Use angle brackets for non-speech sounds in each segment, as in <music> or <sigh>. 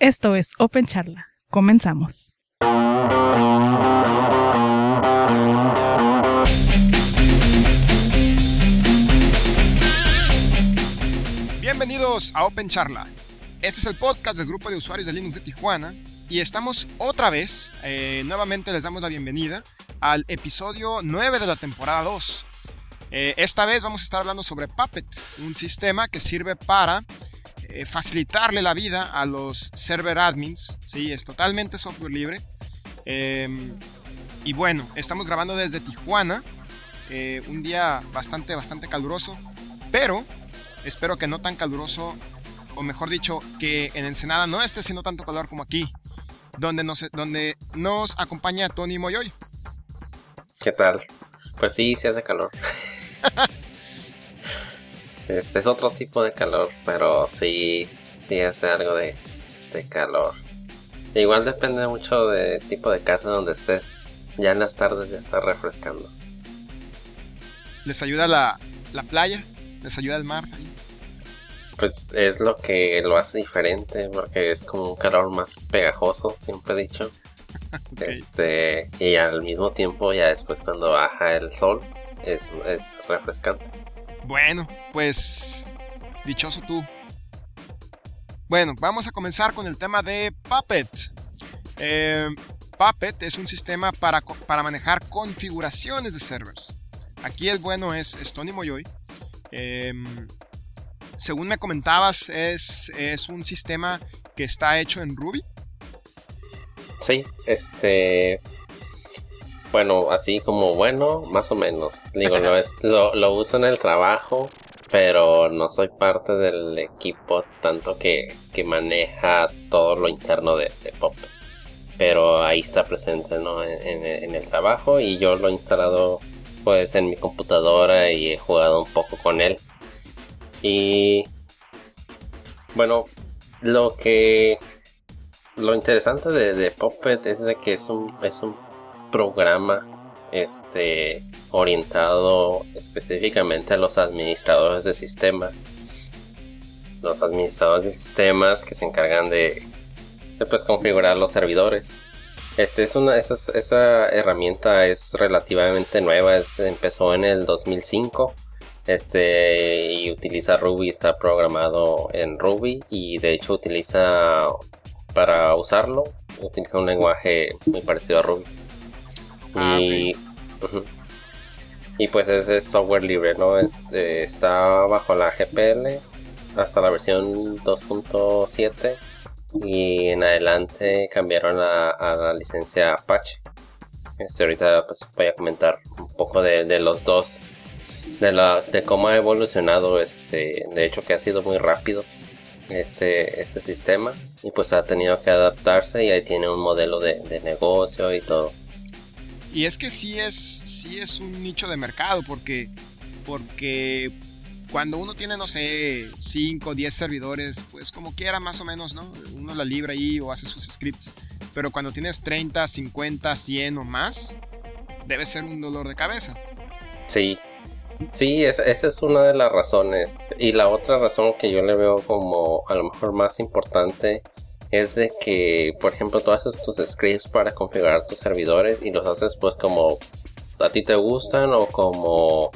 Esto es Open Charla. Comenzamos. Bienvenidos a Open Charla. Este es el podcast del grupo de usuarios de Linux de Tijuana y estamos otra vez, eh, nuevamente les damos la bienvenida al episodio 9 de la temporada 2. Eh, esta vez vamos a estar hablando sobre Puppet, un sistema que sirve para eh, facilitarle la vida a los server admins. Sí, es totalmente software libre. Em, y bueno, estamos grabando desde Tijuana, eh, un día bastante, bastante caluroso, pero espero que no tan caluroso, o mejor dicho, que en Ensenada no esté siendo tanto calor como aquí, donde nos, donde nos acompaña Tony Moyoy. ¿Qué tal? Pues sí, se hace calor. <laughs> este es otro tipo de calor, pero sí, sí hace algo de, calor. Igual depende mucho del tipo de casa donde estés. Ya en las tardes ya está refrescando. ¿Les ayuda la, playa? ¿Les ayuda el mar? Pues es lo que lo hace diferente, porque es como un calor más pegajoso, siempre he dicho. <laughs> Este, y al mismo tiempo, ya después cuando baja el sol, es, refrescante. Bueno, pues dichoso tú. Bueno, vamos a comenzar con el tema de Puppet. Eh, Puppet es un sistema para, para, manejar configuraciones de servers. Aquí el bueno es, Tony Moyoy. Em, según me comentabas, es, es un sistema que está hecho en Ruby. Sí, este bueno, así como bueno, más o menos. Digo, <laughs> lo, lo, uso en el trabajo, pero no soy parte del equipo tanto que, maneja todo lo interno de, Pop. Pero ahí está presente ¿no? En, el trabajo y yo lo he instalado pues en mi computadora y he jugado un poco con él. Y bueno, lo que lo interesante de, de Puppet es de que es un, es un programa este, orientado específicamente a los administradores de sistemas. Los administradores de sistemas que se encargan de, pues, configurar los servidores. Este es una, esa, esa herramienta es relativamente nueva, es, empezó en el 2005 este y utiliza Ruby, está programado en Ruby y de hecho utiliza para usarlo utiliza un lenguaje muy parecido a Ruby. Ah, y, y pues ese es software libre, ¿no? Este, está bajo la GPL hasta la versión 2.7 y en adelante cambiaron a, la licencia Apache. Este, ahorita pues voy a comentar un poco de, los dos, de, la, de cómo ha evolucionado, este, de hecho que ha sido muy rápido este, este sistema y pues ha tenido que adaptarse y ahí tiene un modelo de, de negocio y todo. Y es que sí es, sí es un nicho de mercado, porque, porque cuando uno tiene, no sé, 5 o 10 servidores, pues como quiera más o menos, ¿no? Uno la libra ahí o hace sus scripts. Pero cuando tienes 30, 50, 100 o más, debe ser un dolor de cabeza. Sí, sí, esa es una de las razones. Y la otra razón que yo le veo como a lo mejor más importante es de que, por ejemplo, tú haces tus scripts para configurar tus servidores y los haces pues como a ti te gustan o como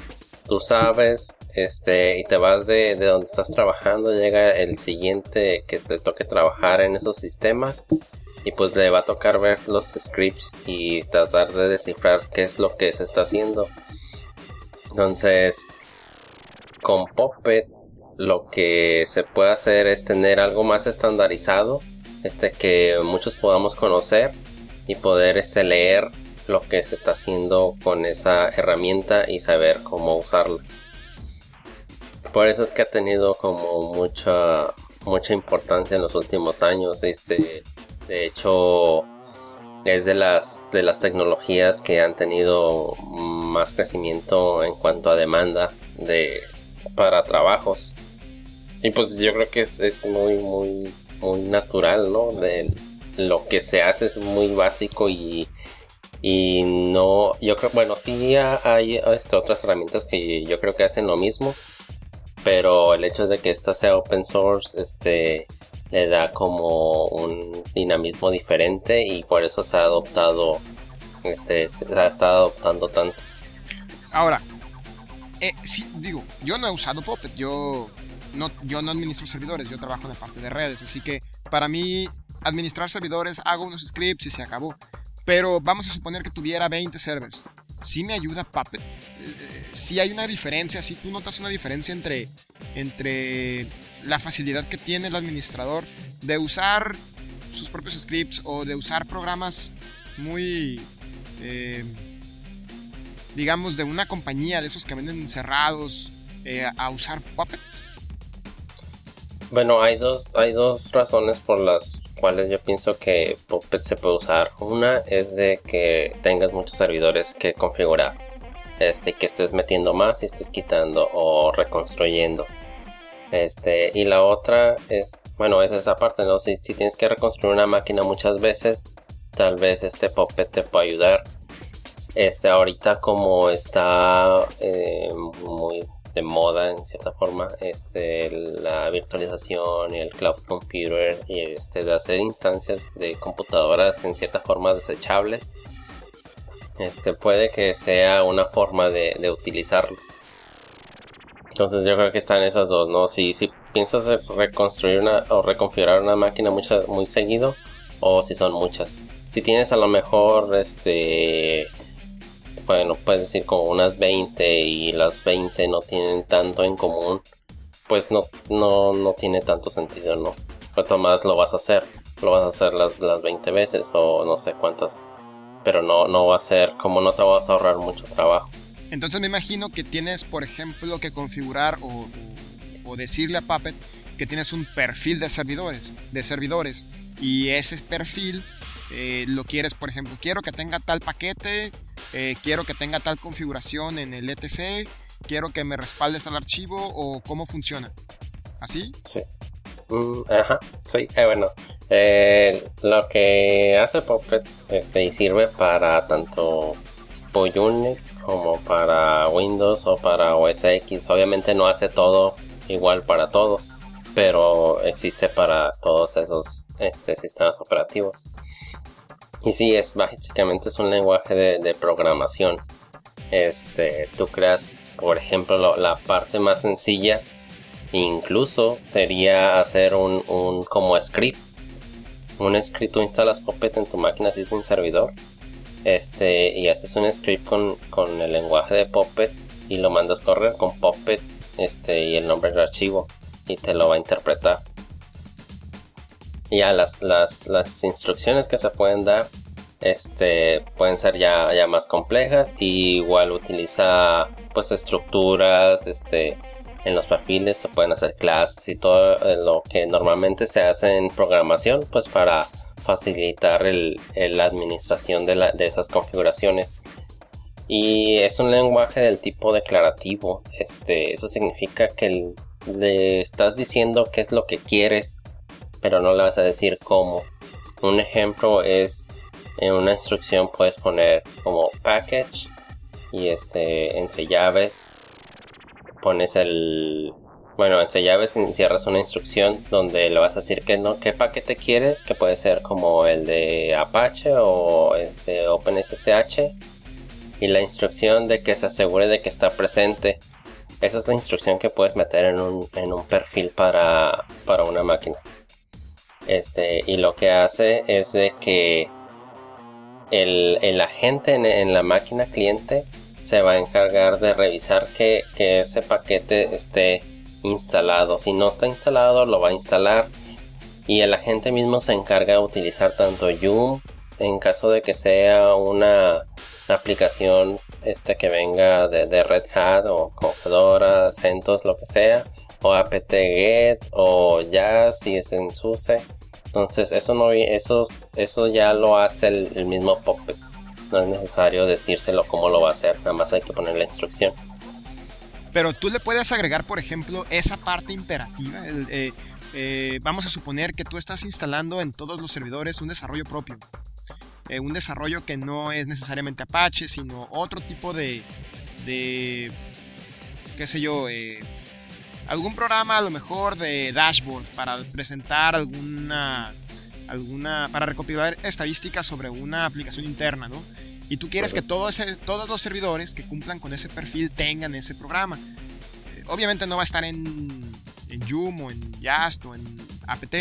tú sabes, este, y te vas de, de donde estás trabajando, llega el siguiente que te toque trabajar en esos sistemas y pues le va a tocar ver los scripts y tratar de descifrar qué es lo que se está haciendo. Entonces, con Puppet lo que se puede hacer es tener algo más estandarizado este, que muchos podamos conocer y poder este, leer lo que se está haciendo con esa herramienta y saber cómo usarla. Por eso es que ha tenido como mucha mucha importancia en los últimos años. Este, de hecho, es de las de las tecnologías que han tenido más crecimiento en cuanto a demanda de para trabajos. Y pues yo creo que es, es muy muy muy natural, ¿no? De lo que se hace es muy básico y, y no, yo creo, bueno, sí hay este, otras herramientas que yo creo que hacen lo mismo, pero el hecho de que esta sea open source, este, le da como un dinamismo diferente y por eso se ha adoptado, este, se ha estado adoptando tanto. Ahora, eh, sí, digo, yo no he usado Puppet, yo no, yo no administro servidores, yo trabajo en la parte de redes, así que para mí administrar servidores hago unos scripts y se acabó. Pero vamos a suponer que tuviera 20 servers. Sí me ayuda Puppet. Eh, sí hay una diferencia, sí tú notas una diferencia entre, entre la facilidad que tiene el administrador de usar sus propios scripts o de usar programas muy... Eh, digamos, de una compañía de esos que venden encerrados eh, a usar Puppet? Bueno, hay dos, hay dos razones por las cuales yo pienso que Puppet se puede usar. Una es de que tengas muchos servidores que configurar. Este, que estés metiendo más y estés quitando o reconstruyendo. Este, y la otra es, bueno, es esa parte, ¿no? Si, si tienes que reconstruir una máquina muchas veces, tal vez este Puppet te pueda ayudar este, ahorita como está eh, muy de moda en cierta forma, este, la virtualización y el cloud computer y este, de hacer instancias de computadoras en cierta forma desechables, este, puede que sea una forma de, utilizarlo. Entonces yo creo que están esas dos, ¿no? Si, si piensas reconstruir una o reconfigurar una máquina muy seguido o si son muchas. Si tienes a lo mejor este bueno, puedes decir como unas 20 y las 20 no tienen tanto en común, pues no, no, no tiene tanto sentido, ¿no? Cuanto más lo vas a hacer, lo vas a hacer las, las 20 veces o no sé cuántas, pero no, no va a ser como no te vas a ahorrar mucho trabajo. Entonces me imagino que tienes, por ejemplo, que configurar o, o, decirle a Puppet que tienes un perfil de servidores, de servidores y ese perfil eh, lo quieres, por ejemplo, quiero que tenga tal paquete eh, quiero que tenga tal configuración en el ETC, quiero que me respalde tal archivo o cómo funciona. ¿Así? Sí. Mm, ajá, sí, eh, bueno. Lo que hace Puppet este, y sirve para tanto Unix como para Windows o para OS X. Obviamente no hace todo igual para todos, pero existe para todos esos este, sistemas operativos. Y sí, es básicamente es un lenguaje de, programación. Este, tú creas, por ejemplo, la parte más sencilla, incluso sería hacer un, un como script. Un script, tú instalas Puppet en tu máquina si es un servidor. Este, y haces un script con, con el lenguaje de Puppet y lo mandas correr con Puppet este, y el nombre del archivo y te lo va a interpretar ya las, las, las instrucciones que se pueden dar este pueden ser ya, ya más complejas igual utiliza pues estructuras este en los perfiles se pueden hacer clases y todo lo que normalmente se hace en programación pues para facilitar el, la administración de, la, de esas configuraciones. Y es un lenguaje del tipo declarativo este eso significa que le estás diciendo qué es lo que quieres pero no le vas a decir cómo. Un ejemplo es en una instrucción puedes poner como package y este entre llaves pones el bueno entre llaves cierras una instrucción donde le vas a decir que no qué paquete quieres que puede ser como el de Apache o el de OpenSSH y la instrucción de que se asegure de que está presente esa es la instrucción que puedes meter en un, en un perfil para, para una máquina este, y lo que hace es de que el, agente en, la máquina cliente se va a encargar de revisar que, ese paquete esté instalado. Si no está instalado, lo va a instalar. Y el agente mismo se encarga de utilizar tanto Yum en caso de que sea una aplicación este que venga de, Red Hat o Fedora, CentOS, lo que sea, o apt-get o ya si es en SUSE. Entonces eso no eso, eso ya lo hace el, mismo Puppet. No es necesario decírselo cómo lo va a hacer, nada más hay que poner la instrucción. Pero tú le puedes agregar, por ejemplo, esa parte imperativa. Eh, eh, vamos a suponer que tú estás instalando en todos los servidores un desarrollo propio. Eh, un desarrollo que no es necesariamente Apache, sino otro tipo de, de qué sé yo, algún programa a lo mejor de dashboard para presentar alguna, alguna, para recopilar estadísticas sobre una aplicación interna, ¿no? Y tú quieres que todo ese, todos los servidores que cumplan con ese perfil tengan ese programa. Eh, obviamente no va a estar en, en Joom o en Yast o en apt,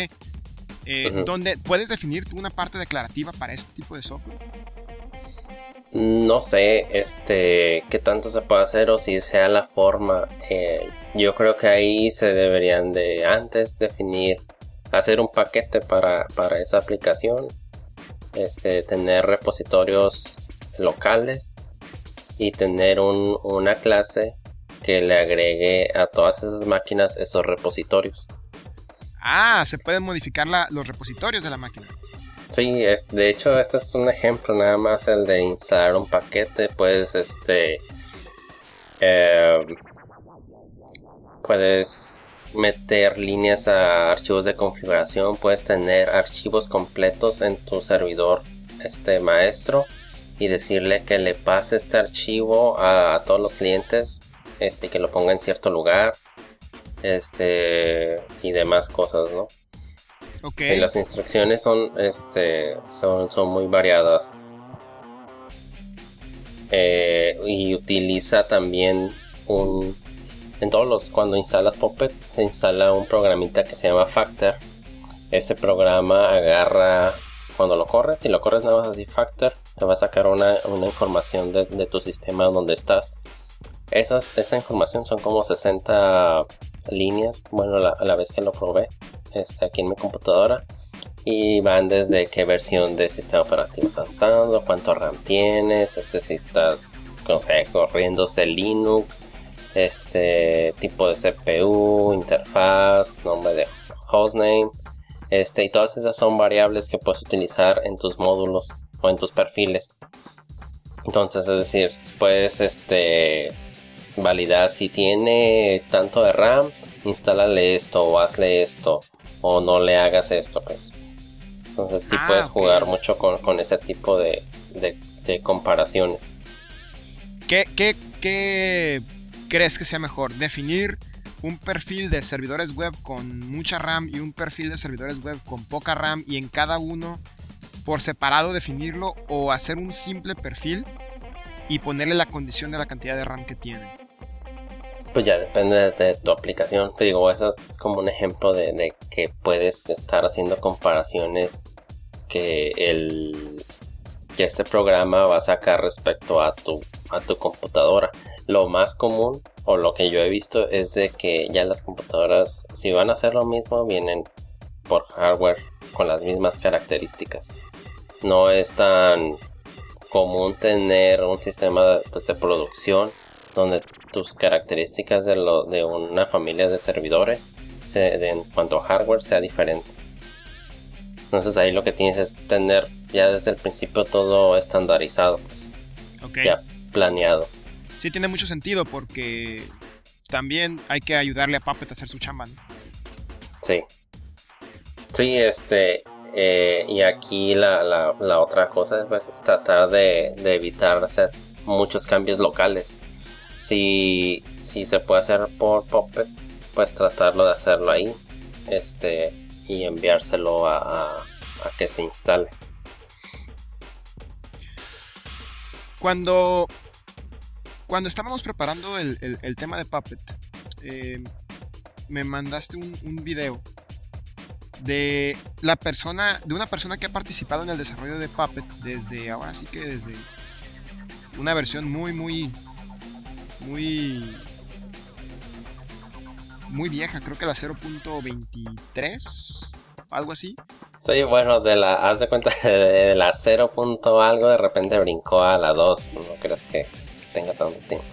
eh, donde puedes definir tú una parte declarativa para este tipo de software. No sé, este, qué tanto se puede hacer o si sea la forma. Eh, yo creo que ahí se deberían de antes definir, hacer un paquete para, para esa aplicación, este, tener repositorios locales y tener un, una clase que le agregue a todas esas máquinas esos repositorios. Ah, se pueden modificar los repositorios de la máquina. Sí, es, de hecho este es un ejemplo nada más el de instalar un paquete, pues este em, puedes meter líneas a archivos de configuración, puedes tener archivos completos en tu servidor este maestro y decirle que le pase este archivo a, todos los clientes, este que lo ponga en cierto lugar, este y demás cosas, ¿no? Las instrucciones son, este, son, son muy variadas. Eh, y utiliza también un... En todos los... Cuando instalas Puppet, se instala un programita que se llama Factor. Ese programa agarra... Cuando lo corres, si lo corres nada más así Factor, te va a sacar una, información de, tu sistema donde estás. Esas, esa información son como 60 líneas. Bueno, a la vez que lo probé este, aquí en mi computadora y van desde qué versión de sistema operativo estás usando, cuánto RAM tienes, este si estás, no sé, corriendo Linux, este tipo de CPU, interfaz, nombre de hostname, este y todas esas son variables que puedes utilizar en tus módulos o en tus perfiles. Entonces, es decir, puedes este validar si tiene tanto de RAM, instálale esto o hazle esto o no le hagas esto, pues. Entonces sí ah, puedes jugar mucho con, ese tipo de, comparaciones. ¿Qué, qué, crees que sea mejor? ¿Definir un perfil de servidores web con mucha RAM y un perfil de servidores web con poca RAM y en cada uno por separado definirlo o hacer un simple perfil y ponerle la condición de la cantidad de RAM que tiene? Pues ya depende de, tu aplicación. Te digo, eso es como un ejemplo de, que puedes estar haciendo comparaciones que el que este programa va a sacar respecto a tu a tu computadora. Lo más común o lo que yo he visto es de que ya las computadoras si van a hacer lo mismo vienen por hardware con las mismas características. No es tan común tener un sistema de, pues, de producción donde tus características de, lo, de una familia de servidores en cuanto a hardware sea diferente. Entonces ahí lo que tienes es tener ya desde el principio todo estandarizado, pues, ya planeado. Sí, tiene mucho sentido porque también hay que ayudarle a Puppet a hacer su chamba. Sí. Sí, este, eh, y aquí la, la, otra cosa pues, es tratar de, de evitar hacer muchos cambios locales si, si se puede hacer por Puppet, pues tratarlo de hacerlo ahí este, y enviárselo a, a, que se instale. Cuando, cuando estábamos preparando el, tema de Puppet, eh, me mandaste un, un, video de la persona, de una persona que ha participado en el desarrollo de Puppet desde ahora sí que desde una versión muy muy muy muy vieja, creo que la 0.23, algo así. Sí, bueno, de la, haz de cuenta <laughs> de la 0. algo, de repente brincó a la 2, no crees que tenga tanto tiempo.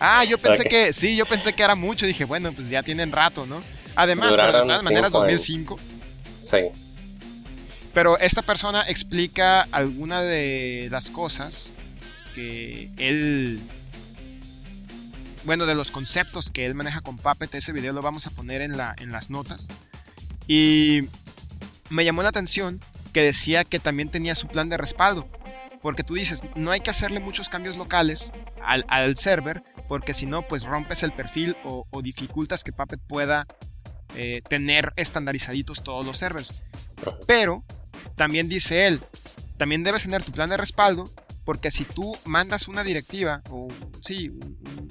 Ah, yo pensé que, sí, yo pensé que era mucho, dije, bueno, pues ya tienen rato, ¿no? Además, pero de todas maneras, 2005. Sí. Pero esta persona explica alguna de las cosas que él bueno, de los conceptos que él maneja con Puppet, ese video lo vamos a poner en, la, en las notas. Y me llamó la atención que decía que también tenía su plan de respaldo. Porque tú dices, no hay que hacerle muchos cambios locales al, server porque si no, pues rompes el perfil o, dificultas que Puppet pueda eh, tener estandarizaditos todos los servers. Pero, también dice él, también debes tener tu plan de respaldo, porque si tú mandas una directiva o sí,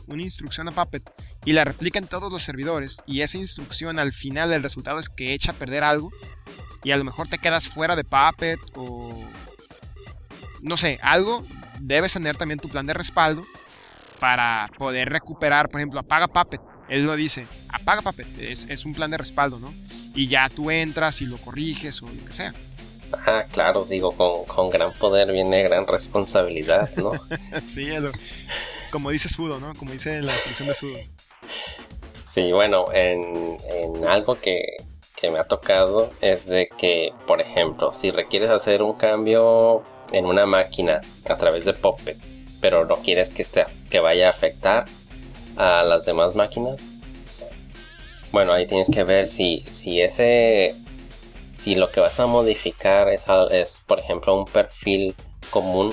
una instrucción a Puppet y la replica en todos los servidores y esa instrucción al final el resultado es que echa a perder algo y a lo mejor te quedas fuera de Puppet o no sé, algo, debes tener también tu plan de respaldo para poder recuperar, por ejemplo, apaga Puppet. Él lo dice, apaga Puppet, es, es un plan de respaldo, ¿no? Y ya tú entras y lo corriges o lo que sea. Ajá, claro, digo, con, con gran poder viene gran responsabilidad, ¿no? <laughs> sí, como dice Sudo, ¿no? Como dice la instrucción de Sudo. Sí, bueno, en, en algo que, que me ha tocado es de que, por ejemplo, si requieres hacer un cambio en una máquina a través de Puppet, pero no quieres que, esté, que vaya a afectar a las demás máquinas, bueno, ahí tienes que ver si, si ese si lo que vas a modificar es, es, por ejemplo, un perfil común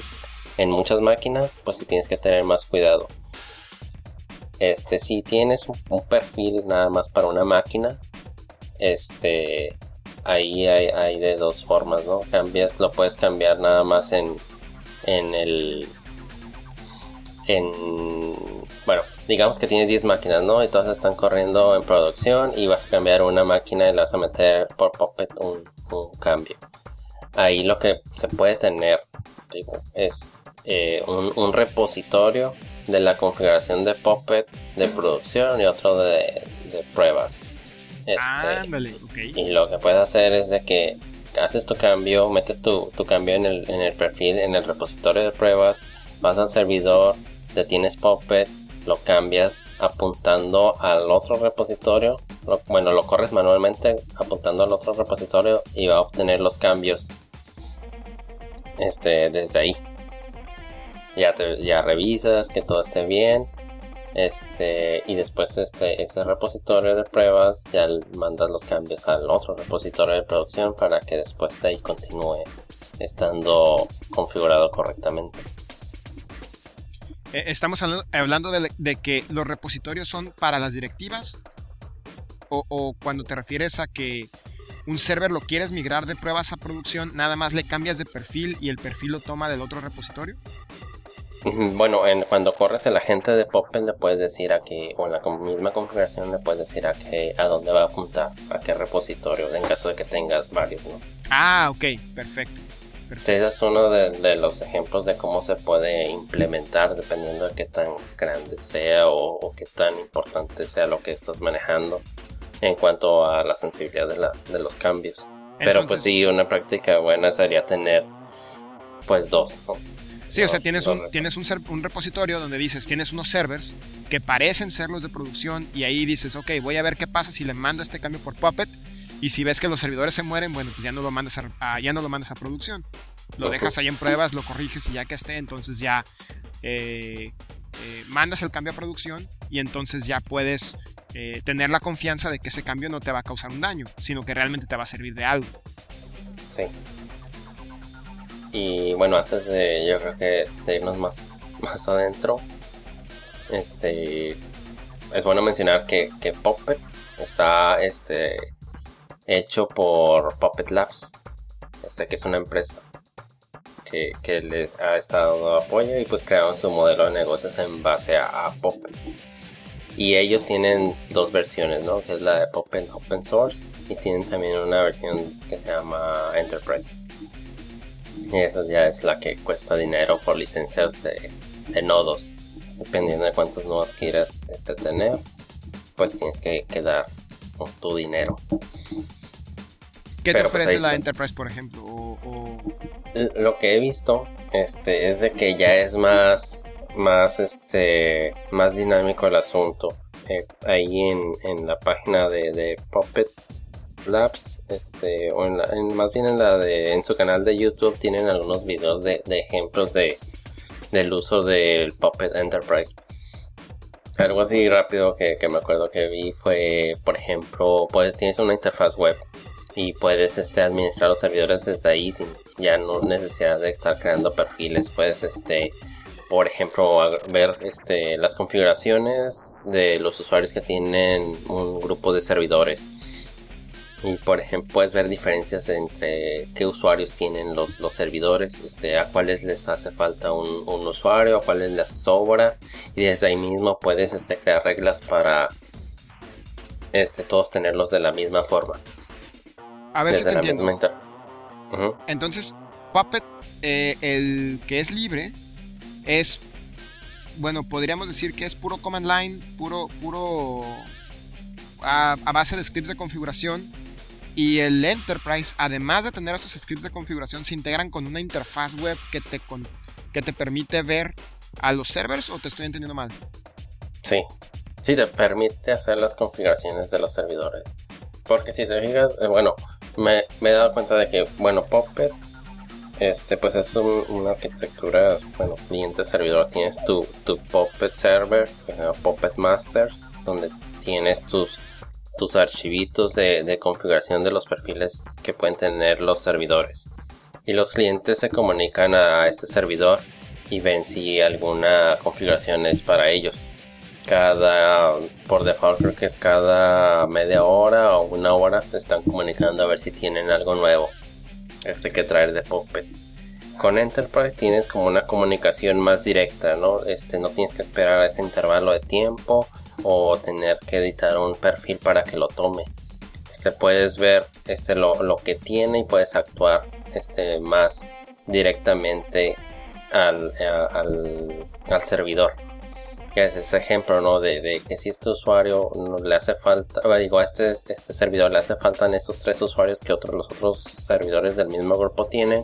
en muchas máquinas, pues si tienes que tener más cuidado. Este, si tienes un, perfil nada más para una máquina, este, ahí hay, de dos formas, ¿no? Cambias, lo puedes cambiar nada más en, en el, en, bueno, digamos que tienes 10 máquinas, ¿no? Y todas están corriendo en producción y vas a cambiar una máquina y le vas a meter por Puppet un, cambio. Ahí lo que se puede tener es eh, un, repositorio de la configuración de Puppet de producción y otro de, pruebas. Este, y lo que puedes hacer es de que haces tu cambio, metes tu, cambio en el, en el perfil, en el repositorio de pruebas, vas al servidor, detienes Puppet lo cambias apuntando al otro repositorio. bueno, lo corres manualmente apuntando al otro repositorio y va a obtener los cambios este, desde ahí. Ya, ya revisas que todo esté bien. Este, y después este, ese repositorio de pruebas ya mandas los cambios al otro repositorio de producción para que después de ahí continúe estando configurado correctamente. Eh, estamos hablando de, que los repositorios son para las directivas o, cuando te refieres a que un server lo quieres migrar de pruebas a producción, nada más le cambias de perfil y el perfil lo toma del otro repositorio. Bueno, en, cuando corres el agente de Puppet le puedes decir a qué, o en la misma configuración le puedes decir a qué, a dónde va a apuntar, a qué repositorio, en caso de que tengas varios, ¿no? Ah, ok, perfecto. Ese es uno de, los ejemplos de cómo se puede implementar dependiendo de qué tan grande sea o, qué tan importante sea lo que estás manejando en cuanto a la sensibilidad de, los cambios. Pero pues sí, una práctica buena sería tener pues dos. Sí, o sea, tienes, un, tienes un, un, repositorio donde dices, tienes unos servers que parecen ser los de producción y ahí dices, ok, voy a ver qué pasa si le mando este cambio por Puppet y si ves que los servidores se mueren, bueno, pues ya no lo mandas a, ya no lo mandas a producción. Lo dejas ahí en pruebas, lo corriges y ya que esté, entonces ya eh, eh, mandas el cambio a producción y entonces ya puedes eh, tener la confianza de que ese cambio no te va a causar un daño, sino que realmente te va a servir de algo. Sí. Y bueno, antes de yo creo que de irnos más, más adentro, este es bueno mencionar que, que Puppet está este hecho por Puppet Labs, este que es una empresa que, que le ha estado apoyo y pues crearon su modelo de negocios en base a, Puppet. Y ellos tienen dos versiones, ¿no? Que es la de Puppet Open Source y tienen también una versión que se llama Enterprise. Y esa ya es la que cuesta dinero por licencias de, nodos. Dependiendo de cuántos nodos quieras este, tener, pues tienes que, que dar tu dinero. ¿Qué te pues, ofrece la Enterprise, por ejemplo? Lo que he visto este, es de que ya es más, más, este, más dinámico el asunto. Eh, ahí en, la página de, Puppet Labs, este, o en, más bien en la de, en su canal de YouTube tienen algunos videos de, ejemplos de, del uso del Puppet Enterprise. Algo así rápido que, me acuerdo que vi fue, por ejemplo, pues tienes una interfaz web y puedes este, administrar los servidores desde ahí sin ya no necesidad de estar creando perfiles. Puedes este, por ejemplo, ver este, las configuraciones de los usuarios que tienen un grupo de servidores. Y por ejemplo, puedes ver diferencias entre qué usuarios tienen los, los servidores, este, a cuáles les hace falta un, usuario, a cuáles les sobra. Y desde ahí mismo puedes este, crear reglas para este, todos tenerlos de la misma forma. A ver si te entiendo. Entonces, Puppet, eh, el que es libre, es, bueno, podríamos decir que es puro command line, puro, puro a, base de scripts de configuración. Y el Enterprise, además de tener estos scripts de configuración, se integran con una interfaz web que te, que te permite ver a los servers o te estoy entendiendo mal. Sí, sí te permite hacer las configuraciones de los servidores. Porque si te fijas, eh, bueno, me, he dado cuenta de que, bueno, Puppet este, pues es una arquitectura, bueno, cliente-servidor. Tienes tu, tu Puppet Server, Puppet Master, donde tienes tus, tus archivitos de, configuración de los perfiles que pueden tener los servidores. Y los clientes se comunican a este servidor y ven si alguna configuración es para ellos. Cada, por default creo que es cada media hora o una hora, están comunicando a ver si tienen algo nuevo este que traer de Puppet. Con Enterprise tienes como una comunicación más directa, ¿no? Este, no tienes que esperar ese intervalo de tiempo o tener que editar un perfil para que lo tome. Este, puedes ver este, lo, que tiene y puedes actuar este, más directamente al, al servidor que es ese ejemplo, ¿no? De, que si este usuario no le hace falta, digo, a este, este servidor le hace falta en estos tres usuarios que otros, los otros servidores del mismo grupo tienen,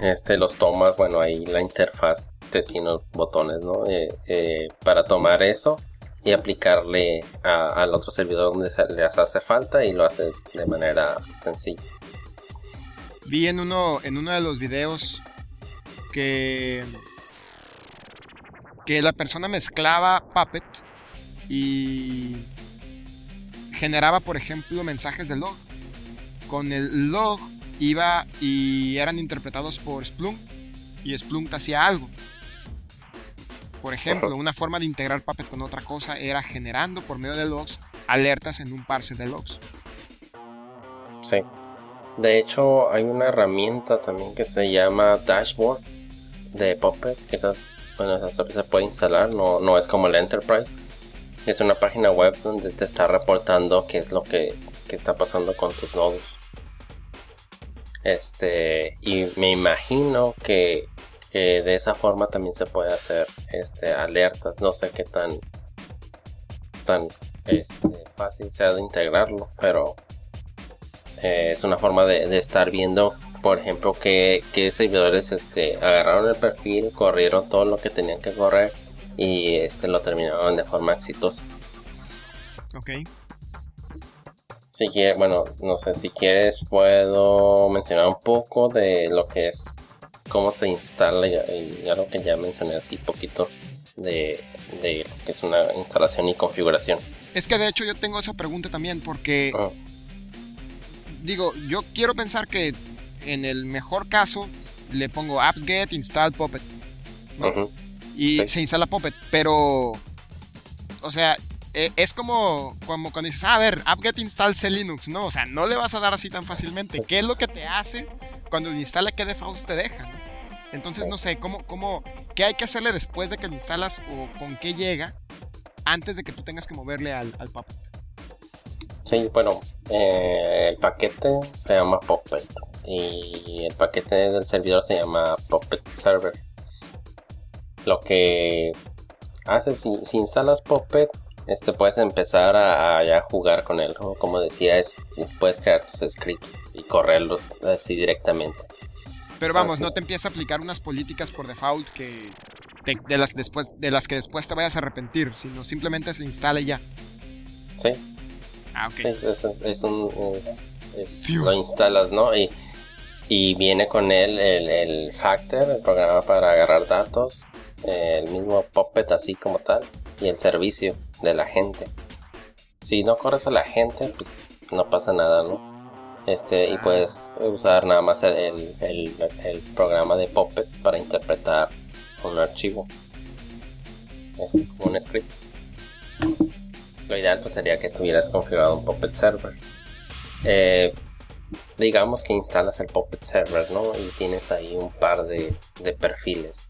este los tomas, bueno, ahí la interfaz te tiene botones, ¿no? Eh, eh, para tomar eso y aplicarle al otro servidor donde le hace falta y lo hace de manera sencilla. Vi en uno, en uno de los videos que que la persona mezclaba Puppet y generaba, por ejemplo, mensajes de log. Con el log iba y eran interpretados por Splunk y Splunk hacía algo. Por ejemplo, una forma de integrar Puppet con otra cosa era generando por medio de logs alertas en un parser de logs. Sí. De hecho, hay una herramienta también que se llama Dashboard de Puppet, que esas bueno, se puede instalar, no, no es como el Enterprise. Es una página web donde te está reportando qué es lo que, está pasando con tus nodos. Este, y me imagino que, de esa forma también se puede hacer este, alertas. No sé qué tan, tan este, fácil sea de integrarlo, pero eh, es una forma de, estar viendo por ejemplo, que, servidores este, agarraron el perfil, corrieron todo lo que tenían que correr y este, lo terminaron de forma exitosa. Ok. Si quieres, bueno, no sé, si quieres puedo mencionar un poco de lo que es, cómo se instala, ya, ya lo que ya mencioné así poquito de, de, lo que es una instalación y configuración. Es que de hecho yo tengo esa pregunta también porque... Ah. Digo, yo quiero pensar que en el mejor caso, le pongo apt-get install puppet. Y se instala puppet, pero. O sea, e, es como, como cuando dices, ah, a ver, apt-get install C Linux, ¿no? O sea, no le vas a dar así tan fácilmente. ¿Qué es lo que te hace cuando instala qué defaults te deja? Entonces, no sé, ¿cómo, cómo, ¿qué hay que hacerle después de que lo instalas o con qué llega antes de que tú tengas que moverle al, al Puppet? Sí, bueno, eh, el paquete se llama Puppet y el paquete del servidor se llama Puppet Server. Lo que hace si, instalas Puppet, este puedes empezar a, jugar con él. Como decía, es, puedes crear tus scripts y correrlos así directamente. Pero vamos, no te empieza a aplicar unas políticas por default que de, las después, de las que después te vayas a arrepentir, sino simplemente se instale ya. Sí. Ah, ok. Es, un, lo instalas, ¿no? Y y viene con él el, el Factor, el programa para agarrar datos, el mismo Puppet así como tal, y el servicio de la gente. Si no corres a la gente, pues no pasa nada, ¿no? Este, y puedes usar nada más el, el, programa de Puppet para interpretar un archivo. Un script. Lo ideal pues sería que tuvieras configurado un Puppet Server. Eh, digamos que instalas el Puppet Server, ¿no? Y tienes ahí un par de, perfiles.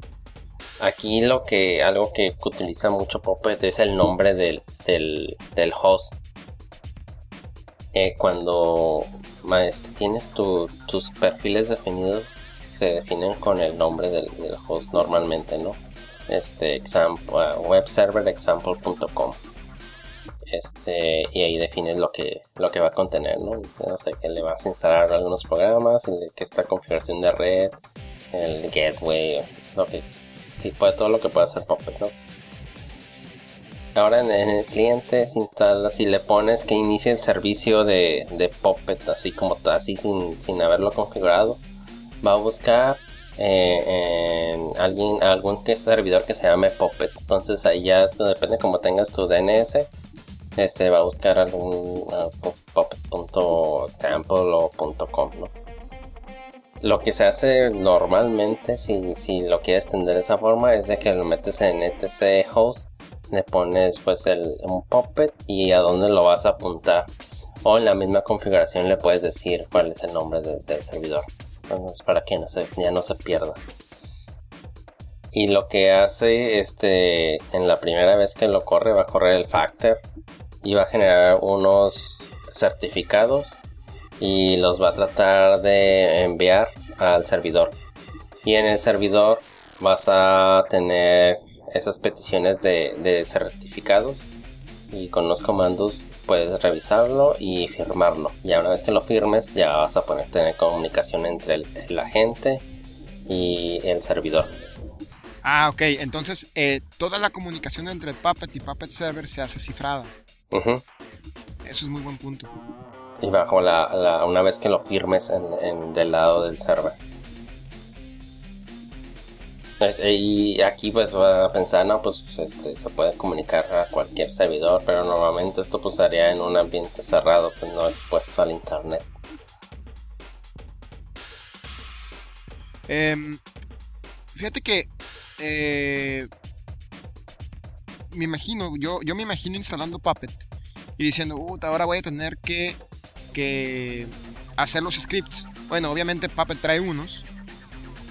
Aquí lo que, algo que utiliza mucho Puppet es el nombre del, del, host. Eh, cuando tienes tus perfiles definidos, se definen con el nombre del, host normalmente, ¿no? Este, example, uh, webserverexample.com este, y ahí defines lo que, lo que va a contener, ¿no? O sea, que le vas a instalar algunos programas, que esta configuración de red, el gateway, lo que, sí, puede, todo lo que puede hacer Puppet, ¿no? Ahora en, el cliente se instala, si le pones que inicie el servicio de, de Puppet, así como así sin, sin haberlo configurado, va a buscar eh, en alguien, algún servidor que se llame Puppet. Entonces ahí ya depende como tengas tu DNS, este va a buscar algún uh, o .com, ¿no? Lo que se hace normalmente, si, si lo quieres tender de esa forma, es de que lo metes en etc host, le pones pues el, un puppet y a dónde lo vas a apuntar. O en la misma configuración le puedes decir cuál es el nombre del servidor. Entonces, para que no se, ya no se pierda. Y lo que hace este en la primera vez que lo corre va a correr el factor y va a generar unos certificados y los va a tratar de enviar al servidor. Y en el servidor vas a tener esas peticiones de, certificados y con los comandos puedes revisarlo y firmarlo. Ya una vez que lo firmes ya vas a poder tener comunicación entre el, agente y el servidor. Ah, ok. Entonces eh, toda la comunicación entre Puppet y Puppet Server se hace cifrada. Eso es muy buen punto. Y bajo la, una vez que lo firmes en, del lado del server. Y aquí pues va a pensar, no, pues este, se puede comunicar a cualquier servidor, pero normalmente esto pues en un ambiente cerrado, pues no expuesto al internet. Em, fíjate que eh, me imagino, yo, yo me imagino instalando Puppet y diciendo, ahora voy a tener que, que hacer los scripts. Bueno, obviamente Puppet trae unos,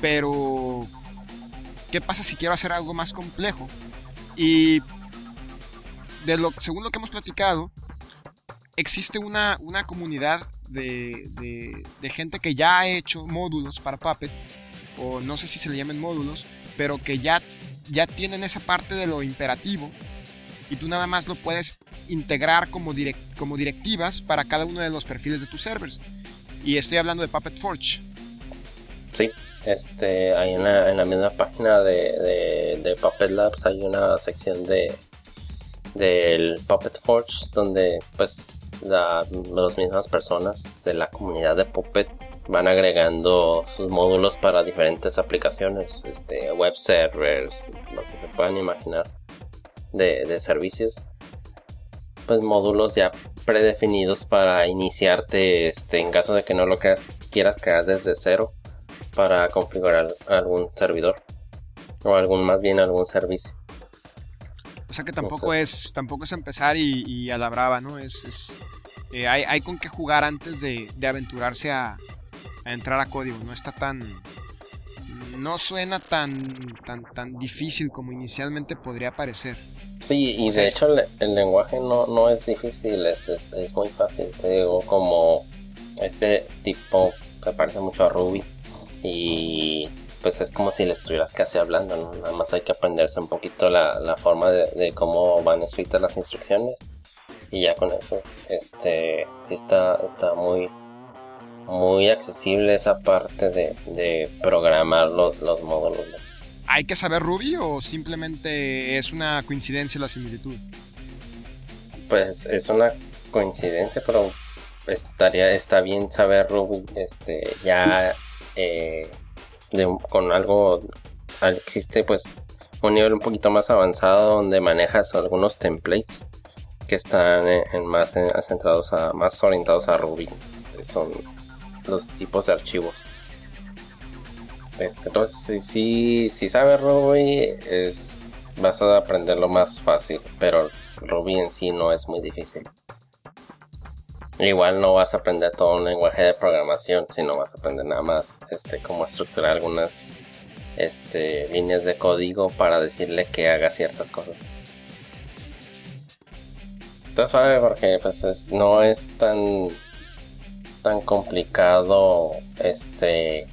pero ¿qué pasa si quiero hacer algo más complejo? Y de lo, según lo que hemos platicado, existe una, una comunidad de, gente que ya ha hecho módulos para Puppet, o no sé si se le llamen módulos, pero que ya ya tienen esa parte de lo imperativo y tú nada más lo puedes integrar como, como directivas para cada uno de los perfiles de tus servers. Y estoy hablando de Puppet Forge. Sí, este, hay en la misma página de, de, Puppet Labs hay una sección de del Puppet Forge donde pues las mismas personas de la comunidad de Puppet van agregando sus módulos para diferentes aplicaciones, este, web servers, lo que se puedan imaginar de, servicios. Pues módulos ya predefinidos para iniciarte este, en caso de que no lo quieras crear desde cero para configurar algún servidor o algún más bien algún servicio. O sea que tampoco es tampoco es empezar y, a la brava, ¿no? Es, eh, hay, con qué jugar antes de aventurarse a, entrar a código. No está tan. No suena tan, tan, tan difícil como inicialmente podría parecer. Sí, y de hecho el, lenguaje no, no es difícil, es, es, muy fácil. Te digo, como ese tipo que parece mucho a Ruby. Y pues es como si le estuvieras casi hablando, ¿no? Nada más hay que aprenderse un poquito la, la forma de, de, cómo van escritas las instrucciones. Y ya con eso, este, sí está, está muy, muy accesible esa parte de, programar los, los módulos. ¿Hay que saber Ruby o simplemente es una coincidencia la similitud? Pues es una coincidencia, pero estaría está bien saber Ruby este ya eh, con algo existe pues un nivel un poquito más avanzado donde manejas algunos templates que están en, más centrados a más orientados a Ruby este, son los tipos de archivos. Este, entonces, si, si sabes Ruby, es, vas a aprenderlo más fácil, pero Ruby en sí no es muy difícil. Igual no vas a aprender todo un lenguaje de programación, sino vas a aprender nada más este, cómo estructurar algunas este, líneas de código para decirle que haga ciertas cosas. Está suave porque pues no es tan tan complicado este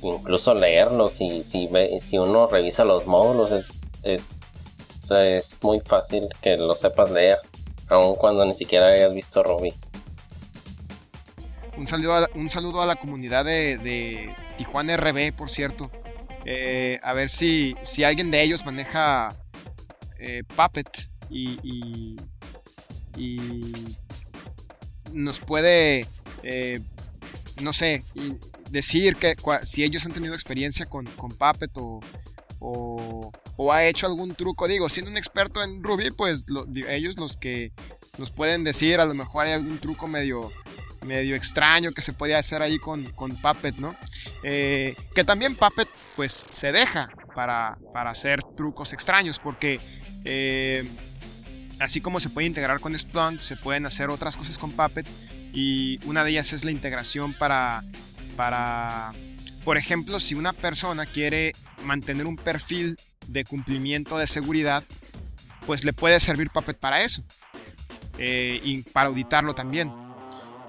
incluso leerlos si, si, si uno revisa los módulos es, es, es muy fácil que lo sepas leer aun cuando ni siquiera hayas visto Ruby. Un saludo a, un saludo a la comunidad de, Tijuana RB, por cierto. Eh, a ver si, si alguien de ellos maneja eh, Puppet y, y, nos puede, eh, no sé, decir que si ellos han tenido experiencia con, Puppet o, o, ha hecho algún truco. Digo, siendo un experto en Ruby, pues ellos los que nos pueden decir, a lo mejor hay algún truco medio medio extraño que se podía hacer ahí con, con Puppet, ¿no? Eh, que también Puppet pues se deja para, hacer trucos extraños porque eh, así como se puede integrar con Splunk, se pueden hacer otras cosas con Puppet y una de ellas es la integración para, para por ejemplo, si una persona quiere mantener un perfil de cumplimiento de seguridad, pues le puede servir Puppet para eso. Eh, y para auditarlo también.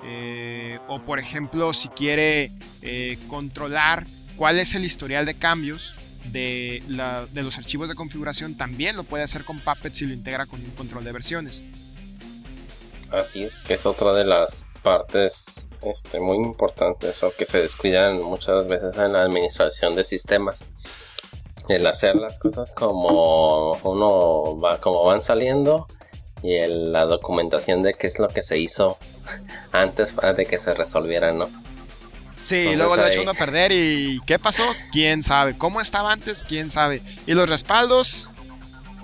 Eh, o por ejemplo, si quiere eh, controlar cuál es el historial de cambios de, los archivos de configuración, también lo puede hacer con Puppet si lo integra con un control de versiones. Así es, que es otra de las partes este, muy importantes o que se descuidan muchas veces en la administración de sistemas. El hacer las cosas como uno va, como van saliendo y la documentación de qué es lo que se hizo antes de que se resolviera, ¿no? Sí, luego lo echó uno a perder y ¿qué pasó? ¿Quién sabe? ¿Cómo estaba antes? ¿Quién sabe? ¿Y los respaldos?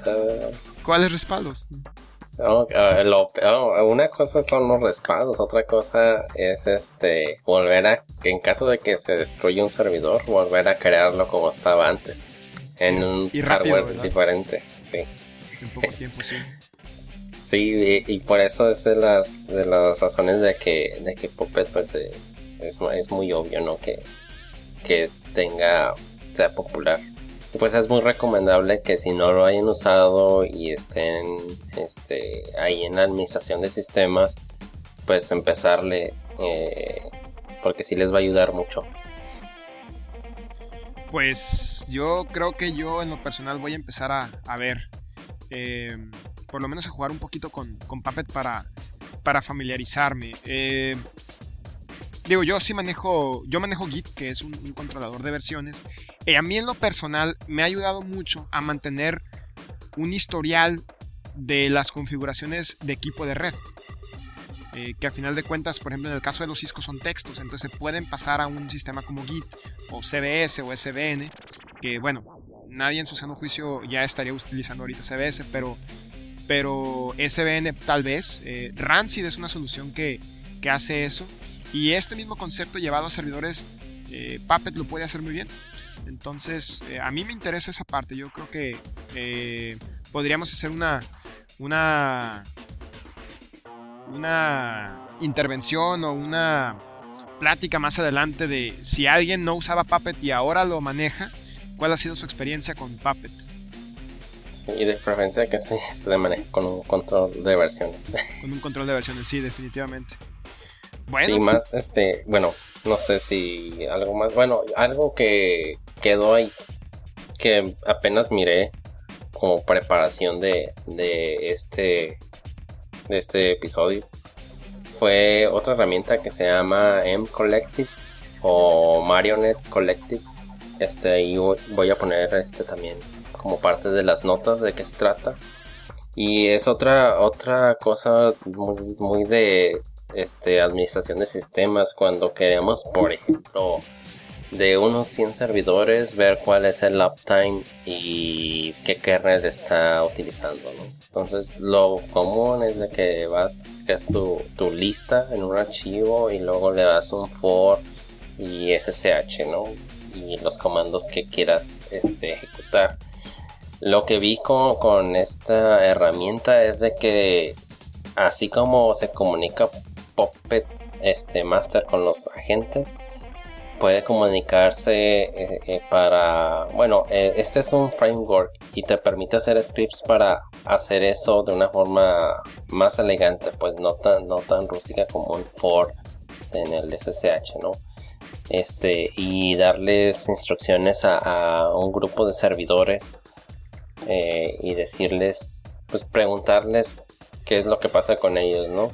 Uh, ¿Cuáles respaldos? Uh, uh, una cosa son los respaldos, otra cosa es este volver a, en caso de que se destruya un servidor, volver a crearlo como estaba antes, en un hardware diferente, sí. En poco tiempo, sí. Sí, y, por eso es de las, de las razones de que, de que Puppet pues, eh, es, es, muy obvio, ¿no? Que, que tenga, sea popular. Pues es muy recomendable que si no lo hayan usado y estén este, ahí en la administración de sistemas, pues empezarle, eh, porque sí les va a ayudar mucho. Pues yo creo que yo en lo personal voy a empezar a, a ver. Eh, por lo menos a jugar un poquito con, Puppet para, para familiarizarme. Eh, digo, yo sí manejo, yo manejo Git, que es un, controlador de versiones. y a mí en lo personal me ha ayudado mucho a mantener un historial de las configuraciones de equipo de red. Eh, que a final de cuentas, por ejemplo, en el caso de los Cisco son textos, entonces se pueden pasar a un sistema como Git o CBS o SBN, que bueno, nadie en su sano juicio ya estaría utilizando ahorita CBS, pero pero SBN tal vez. Eh, Rancid es una solución que, hace eso. Y este mismo concepto llevado a servidores, eh, Puppet lo puede hacer muy bien. Entonces, eh, a mí me interesa esa parte. Yo creo que podríamos hacer una, una, una intervención o una plática más adelante de si alguien no usaba Puppet y ahora lo maneja, cuál ha sido su experiencia con Puppet y de preferencia que se, se maneje con un control de versiones. <laughs> Con un control de versiones, sí, definitivamente. Bueno. Sí, más, este, bueno, no sé si algo más, bueno, algo que quedó ahí, que apenas miré como preparación de, de este, de este episodio, fue otra herramienta que se llama M Collective o Marionette Collective. Este, y voy a poner este también como parte de las notas de qué se trata. Y es otra, otra cosa muy, muy de este, administración de sistemas cuando queremos, por ejemplo, de unos 100 servidores, ver cuál es el uptime y qué kernel está utilizando. Entonces, lo común es de que vas, creas tu, tu lista en un archivo y luego le das un for y SSH, ¿no? y los comandos que quieras este, ejecutar. Lo que vi con, con esta herramienta es de que así como se comunica Puppet este, Master con los agentes, puede comunicarse eh, eh, para, bueno, eh, este es un framework y te permite hacer scripts para hacer eso de una forma más elegante, pues no tan, no tan rústica como un for en el SSH, ¿no? Este, y darles instrucciones a, un grupo de servidores y decirles, pues preguntarles qué es lo que pasa con ellos, ¿no?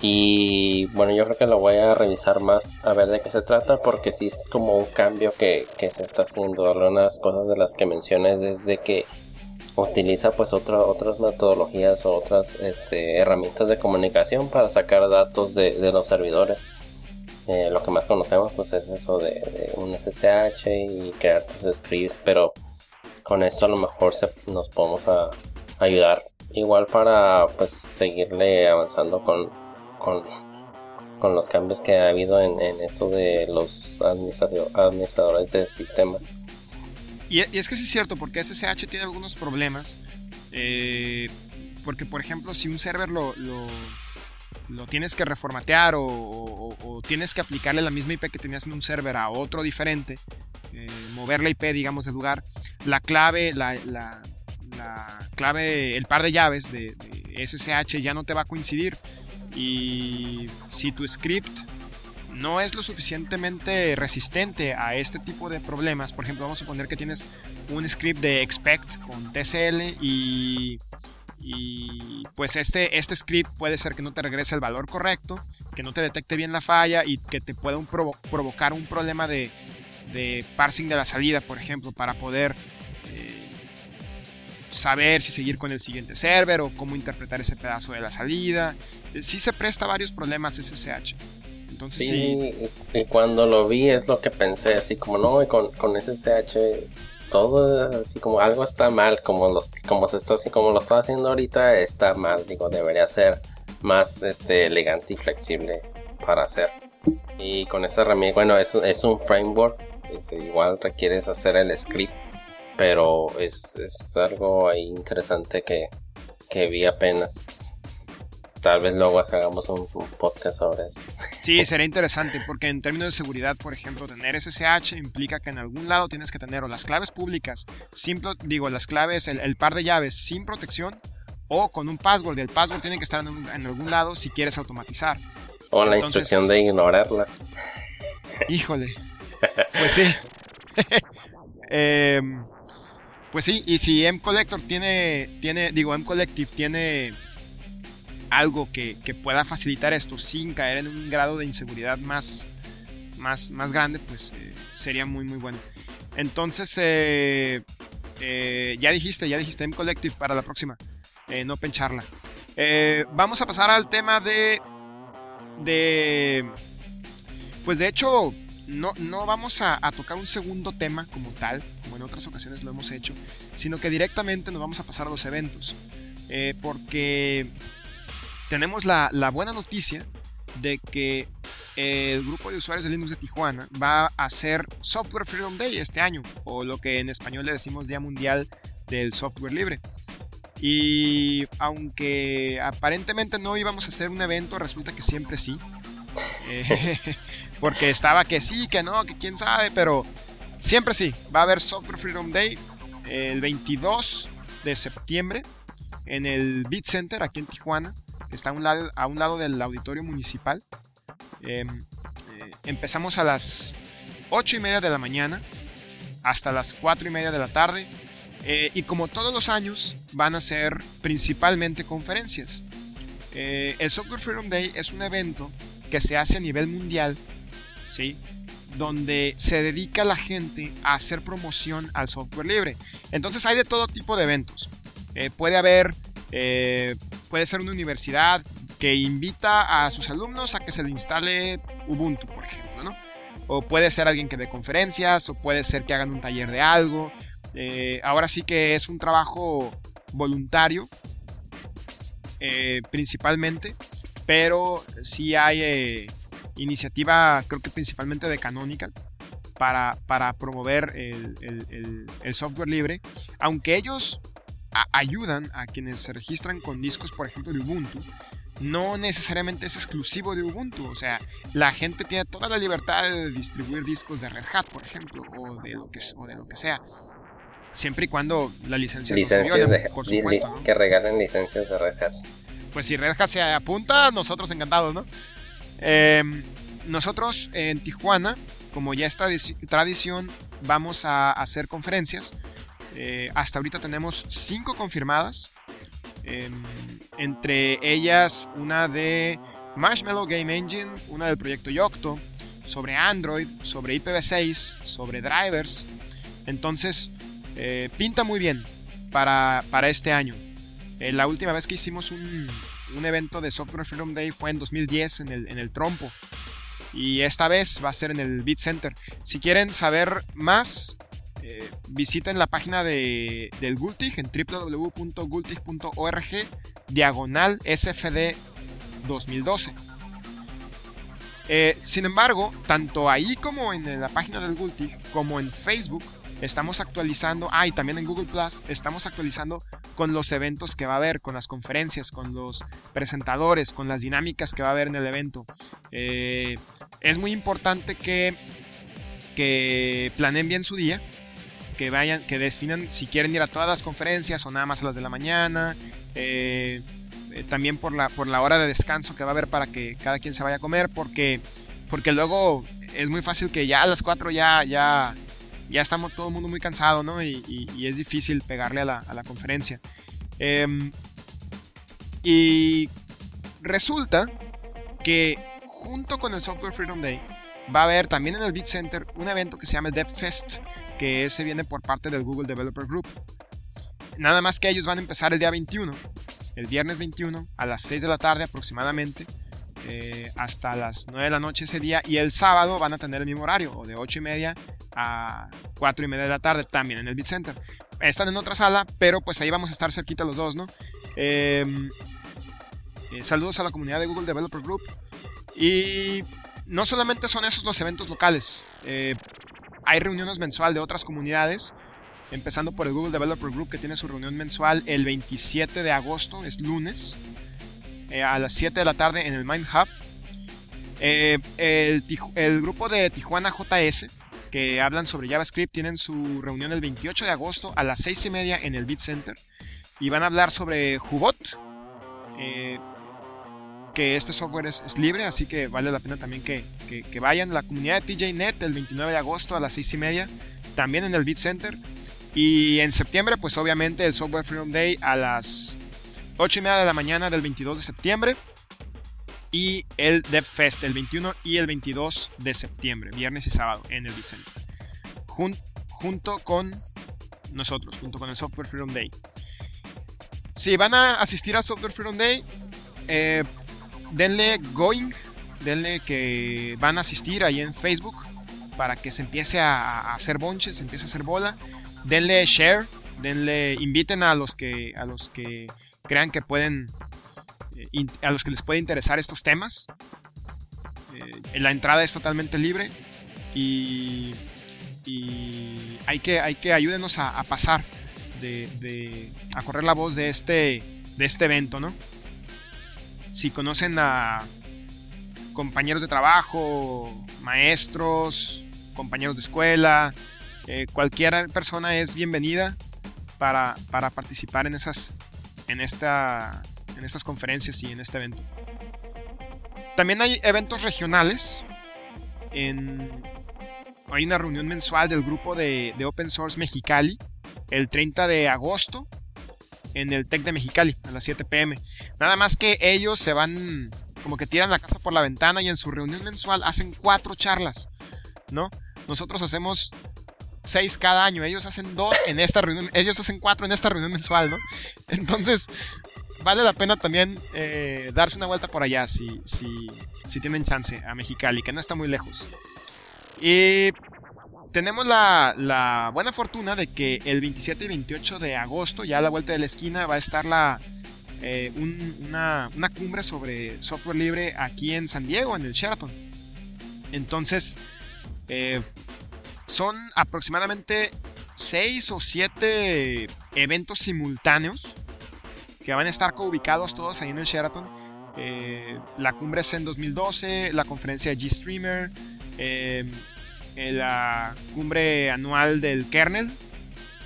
Y bueno, yo creo que lo voy a revisar más a ver de qué se trata, porque sí es como un cambio que, se está haciendo. Algunas cosas de las que mencionas es de que utiliza pues otras metodologías o otras este, herramientas de comunicación para sacar datos de, los servidores. Eh, lo que más conocemos pues es eso de, un SSH y crear scripts, pero con esto a lo mejor se, nos podemos ayudar igual para pues seguirle avanzando con, con, con los cambios que ha habido en, esto de los administradores de sistemas. Y, es que sí es cierto, porque SSH tiene algunos problemas. Eh, porque, por ejemplo, si un server lo, tienes que reformatear o, tienes que aplicarle la misma IP que tenías en un server a otro diferente, eh, mover la IP, digamos, de lugar, la clave, la, la, clave, el par de llaves de, de SSH ya no te va a coincidir. Y si tu script no es lo suficientemente resistente a este tipo de problemas, por ejemplo, vamos a suponer que tienes un script de expect con TCL y, pues este, este script puede ser que no te regrese el valor correcto, que no te detecte bien la falla y que te pueda provocar un problema de, de, parsing de la salida, por ejemplo, para poder saber si seguir con el siguiente server o cómo interpretar ese pedazo de la salida. Eh, sí se presta varios problemas SSH. Entonces sí, Y cuando lo vi es lo que pensé, así como no, con, con SSH todo así como algo está mal, como los como se está así como lo está haciendo ahorita está mal, digo, debería ser más este elegante y flexible para hacer. Y con esa herramienta, bueno, es, es un framework, igual requieres hacer el script pero es, algo ahí interesante que, vi apenas. Tal vez luego hagamos un, podcast sobre eso. Sí, sería interesante porque en términos de seguridad, por ejemplo, tener SSH implica que en algún lado tienes que tener o las claves públicas, simple, digo, las claves, el, par de llaves sin protección o con un password. El password tiene que estar en, algún lado si quieres automatizar. O la instrucción de ignorarlas. Híjole. Pues sí. <laughs> eh, pues sí, y si M-Collector tiene, tiene, digo, M-Collective tiene algo que, pueda facilitar esto sin caer en un grado de inseguridad más, más, más grande, pues eh, sería muy, muy bueno. Entonces, eh, eh, ya dijiste, ya dijiste M-Collective para la próxima, no pencharla. vamos a pasar al tema de, de, pues de hecho, no, no vamos a, tocar un segundo tema como tal, como en otras ocasiones lo hemos hecho, sino que directamente nos vamos a pasar a los eventos. Porque tenemos la, buena noticia de que el grupo de usuarios de Linux de Tijuana va a hacer Software Freedom Day este año, o lo que en español le decimos Día Mundial del Software Libre. Y aunque aparentemente no íbamos a hacer un evento, resulta que siempre sí. Eh, <laughs> porque estaba que sí, que no, que quién sabe, pero siempre sí. Va a haber Software Freedom Day el 22 de septiembre en el Beat Center aquí en Tijuana, que está a un lado, a un lado del auditorio municipal. Em, eh, empezamos a las 8 y media de la mañana hasta las 4 y media de la tarde. Eh, y como todos los años, van a ser principalmente conferencias. el Software Freedom Day es un evento que se hace a nivel mundial, ¿sí? donde se dedica la gente a hacer promoción al software libre. Entonces hay de todo tipo de eventos. Eh, puede haber, eh, puede ser una universidad que invita a sus alumnos a que se le instale Ubuntu, por ejemplo, ¿no? O puede ser alguien que dé conferencias, o puede ser que hagan un taller de algo. Eh, ahora sí que es un trabajo voluntario, principalmente, pero sí hay eh, iniciativa, creo que principalmente de Canonical, para, para promover el, software libre, aunque ellos ayudan a quienes se registran con discos, por ejemplo, de Ubuntu, no necesariamente es exclusivo de Ubuntu. O sea, la gente tiene toda la libertad de distribuir discos de Red Hat, por ejemplo, o de lo que, o de lo que sea. Siempre y cuando la licencia licencias de, por supuesto. Que regalen licencias de Red Hat. Pues si Red Hat se apunta, nosotros encantados, ¿no? Em, nosotros en Tijuana, como ya está tradición, vamos a hacer conferencias. Eh, hasta ahorita tenemos cinco confirmadas. Em, entre ellas una de Marshmallow Game Engine, una del proyecto Yocto, sobre Android, sobre IPv6, sobre drivers. Entonces, eh, pinta muy bien para, este año. Eh, la última vez que hicimos un, evento de Software Freedom Day fue en 2010 en el, en el Trompo. Y esta vez va a ser en el Beat Center. Si quieren saber más, eh, visiten la página de, del Gultig en www.gultig.org diagonal SFD 2012. sin embargo, tanto ahí como en la página del Gultig, como en Facebook, estamos actualizando, ah, y también en Google Plus, estamos actualizando con los eventos que va a haber, con las conferencias, con los presentadores, con las dinámicas que va a haber en el evento. Eh, es muy importante que, que planeen bien su día, que vayan, que definan si quieren ir a todas las conferencias o nada más a las de la mañana. Eh, eh, también por la, por la hora de descanso que va a haber para que cada quien se vaya a comer, porque, porque luego es muy fácil que ya a las 4 ya, ya, ya estamos todo el mundo muy cansado, ¿no? Y, es difícil pegarle a la, conferencia. Em, y resulta que junto con el Software Freedom Day va a haber también en el Beat Center un evento que se llama el DevFest, que se viene por parte del Google Developer Group. Nada más que ellos van a empezar el día 21, el viernes 21, a las 6 de la tarde aproximadamente. Eh, hasta las 9 de la noche ese día y el sábado van a tener el mismo horario o de 8 y media a 4 y media de la tarde también en el Beat Center. Están en otra sala, pero pues ahí vamos a estar cerquita los dos, ¿no? Em, eh, saludos a la comunidad de Google Developer Group. Y no solamente son esos los eventos locales, eh, hay reuniones mensual de otras comunidades, empezando por el Google Developer Group que tiene su reunión mensual el 27 de agosto, es lunes, eh, a las 7 de la tarde en el Mind Hub. el, el, grupo de Tijuana JS que hablan sobre JavaScript tienen su reunión el 28 de agosto a las 6 y media en el Beat Center y van a hablar sobre Hubot. Eh, que este software es, libre, así que vale la pena también que, vayan. La comunidad de TJNet el 29 de agosto a las 6 y media, también en el Beat Center. Y en septiembre, pues obviamente el Software Freedom Day a las 8 y media de la mañana del 22 de septiembre y el DevFest el 21 y el 22 de septiembre, viernes y sábado en el Center junto con nosotros, junto con el Software Freedom Day. Si van a asistir al Software Freedom Day, eh, denle going, denle que van a asistir ahí en Facebook para que se empiece a, hacer bonches, se empiece a hacer bola. Denle share, denle, inviten a los que, a los que crean que pueden a los que les puede interesar estos temas. Eh, la entrada es totalmente libre y, hay, que, hay que ayúdenos a, pasar, de, a correr la voz de este, de este evento, ¿no? Si conocen a compañeros de trabajo, maestros, compañeros de escuela, eh, cualquier persona es bienvenida para, para participar en esas en esta en estas conferencias y en este evento. También hay eventos regionales. hay una reunión mensual del grupo de, Open Source Mexicali el 30 de agosto en el TEC de Mexicali a las 7 pm. Nada más que ellos se van como que tiran la casa por la ventana y en su reunión mensual hacen cuatro charlas, ¿no? Nosotros hacemos seis cada año, ellos hacen dos en esta reunión, ellos hacen cuatro en esta reunión mensual, ¿no? <laughs> Entonces, vale la pena también eh, darse una vuelta por allá si, si, tienen chance a Mexicali, que no está muy lejos. Y tenemos la, buena fortuna de que el 27 y 28 de agosto, ya a la vuelta de la esquina, va a estar la, eh, una, cumbre sobre software libre aquí en San Diego, en el Sheraton. Entonces, eh, son aproximadamente 6 o 7 eventos simultáneos que van a estar ubicados todos ahí en el Sheraton. Eh, la cumbre es en 2012, la conferencia de G-Streamer, la cumbre anual del kernel,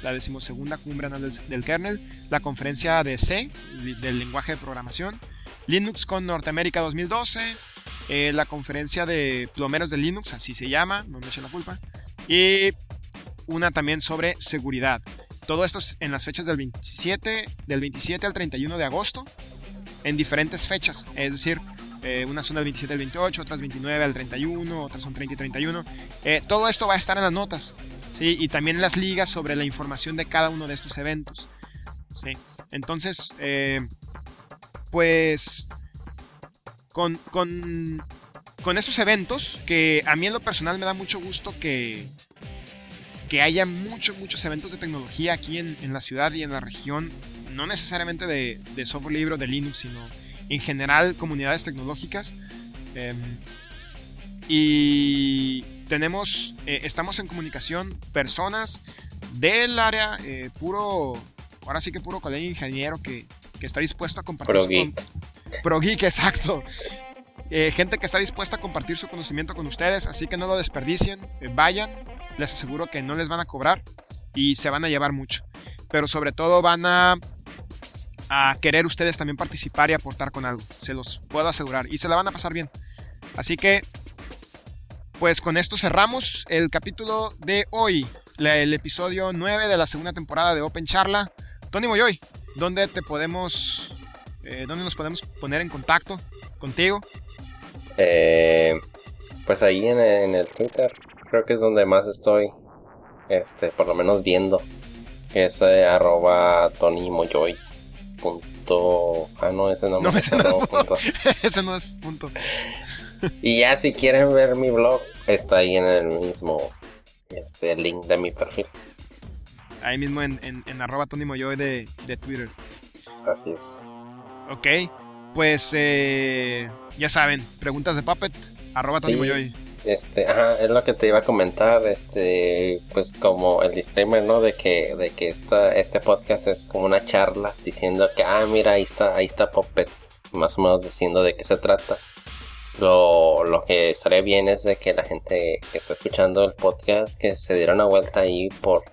la decimosegunda cumbre anual del, kernel, la conferencia de C, del lenguaje de programación, Linux con Norteamérica 2012, eh, la conferencia de plomeros de Linux, así se llama, no me echen la culpa, y una también sobre seguridad. Todo esto es en las fechas del 27, del 27 al 31 de agosto, en diferentes fechas, es decir, eh, unas son del 27 al 28, otras 29 al 31, otras son 30 y 31. Eh, todo esto va a estar en las notas. Y también en las ligas sobre la información de cada uno de estos eventos. Entonces, eh, pues, con, con, con estos eventos, que a mí en lo personal me da mucho gusto que, que haya muchos, muchos eventos de tecnología aquí en, en, la ciudad y en la región, no necesariamente de, de software libre o de Linux, sino en general comunidades tecnológicas. Em, y tenemos, eh, estamos en comunicación personas del área, eh, puro, ahora sí que puro colegio ingeniero que, que está dispuesto a compartir Pro su Geek. Pro Geek, <laughs> exacto. Eh, gente que está dispuesta a compartir su conocimiento con ustedes, así que no lo desperdicien, vayan, les aseguro que no les van a cobrar y se van a llevar mucho. Pero sobre todo van a a querer ustedes también participar y aportar con algo. Se los puedo asegurar. Y se la van a pasar bien. Así que, pues con esto cerramos el capítulo de hoy. El episodio 9 de la segunda temporada de Open Charla. Tony Moyoy, ¿dónde te podemos... Eh, ¿Dónde nos podemos poner en contacto contigo? Eh, pues ahí en, el Twitter. Creo que es donde más estoy. Este, por lo menos viendo. Es eh, arroba Tony Moyoy punto. Ah, no, ese no, es punto. <laughs> ese no es punto. y ya si quieren ver mi blog, está ahí en el mismo este link de mi perfil. Ahí mismo en, en, en arroba Tony Moyoy de, de, Twitter. Así es. Ok, pues eh, ya saben, preguntas de Puppet, arroba Tony Sí. Moyoy. Este, ajá, es lo que te iba a comentar, este, pues como el disclaimer, ¿no? De que, de que esta, este podcast es como una charla diciendo que, ah, mira, ahí está, ahí está Puppet, más o menos diciendo de qué se trata. Lo, lo que estaría bien es de que la gente que está escuchando el podcast, que se diera una vuelta ahí por,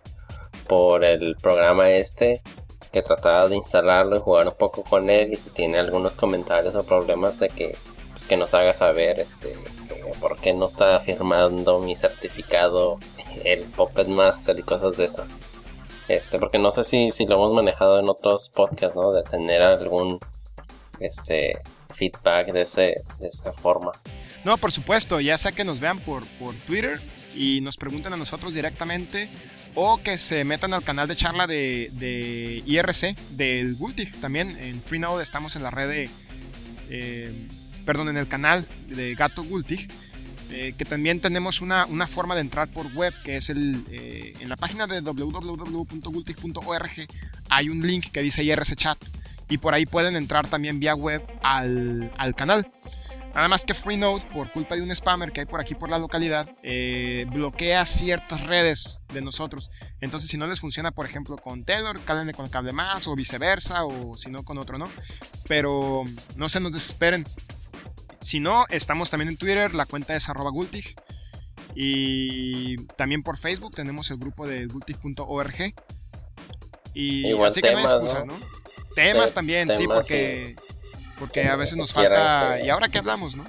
por el programa este, que trataba de instalarlo y jugar un poco con él y si tiene algunos comentarios o problemas de que, que nos haga saber, este, por qué no está firmando mi certificado <laughs> el Puppet Master y cosas de esas. Este, porque no sé si, si lo hemos manejado en otros podcasts, ¿no? De tener algún este feedback de ese, de esa forma. No, por supuesto, ya sea que nos vean por, por Twitter y nos pregunten a nosotros directamente o que se metan al canal de charla de, de IRC del Gultig. También en Freenode estamos en la red de... eh, perdón, en el canal de Gato Gultig. Eh, que también tenemos una, una, forma de entrar por web, que es el, eh, en la página de www.gultig.org hay un link que dice IRC Chat y por ahí pueden entrar también vía web al, al canal. Nada más que Freenode, por culpa de un spammer que hay por aquí por la localidad, eh, bloquea ciertas redes de nosotros. Entonces, si no les funciona, por ejemplo, con Taylor, cálenle con cable más o viceversa, o si no, con otro, ¿no? Pero no se nos desesperen. Si no, estamos también en Twitter, la cuenta es arroba gultig. Y también por Facebook tenemos el grupo de gultig.org. Y Igual así que no hay excusa, ¿no? ¿no? Temas Te- también, temas, sí, porque, porque a veces nos falta. que- ¿Y ahora qué hablamos, no?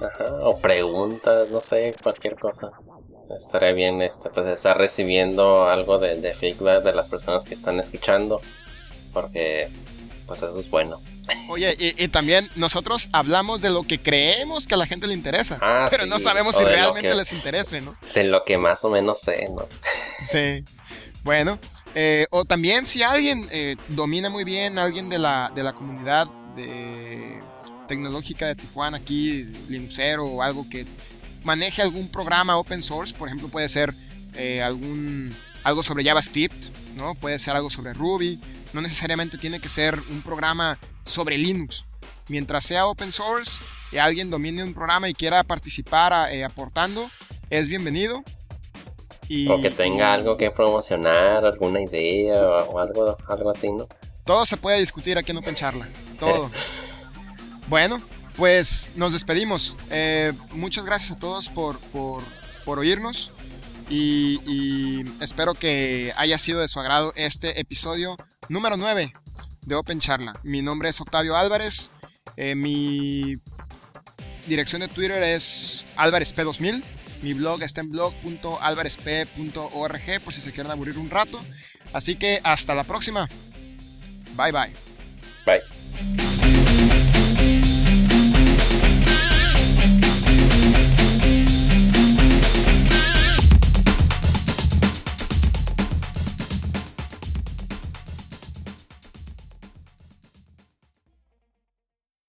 Ajá, o preguntas, no sé, cualquier cosa. Estaría bien este, pues estar recibiendo algo de, de feedback de las personas que están escuchando. Porque pues eso es bueno. Oye, y, y también nosotros hablamos de lo que creemos que a la gente le interesa, Ah, pero sí, no sabemos si realmente que- les interese, ¿no? De lo que más o menos sé, ¿no? Sí. Bueno, eh, o también si alguien eh, domina muy bien, alguien de la, de la comunidad de tecnológica de Tijuana, aquí, Linuxero o algo que maneje algún programa open source, por ejemplo, puede ser eh, algún algo sobre JavaScript, ¿no? Puede ser algo sobre Ruby, no necesariamente tiene que ser un programa sobre Linux. Mientras sea open source y alguien domine un programa y quiera participar eh, aportando, es bienvenido. Y, O que tenga algo que promocionar, alguna idea o algo, algo así, ¿no? Todo se puede discutir aquí en Open Charla. Todo. <laughs> bueno, pues nos despedimos. Eh, muchas gracias a todos por, por, por oírnos. Y, espero que haya sido de su agrado este episodio número 9 de Open Charla. Mi nombre es Octavio Álvarez. Eh, mi dirección de Twitter es álvarezp2000. Mi blog está en blog.alvarezp.org por si se quieren aburrir un rato. Así que hasta la próxima. Bye bye.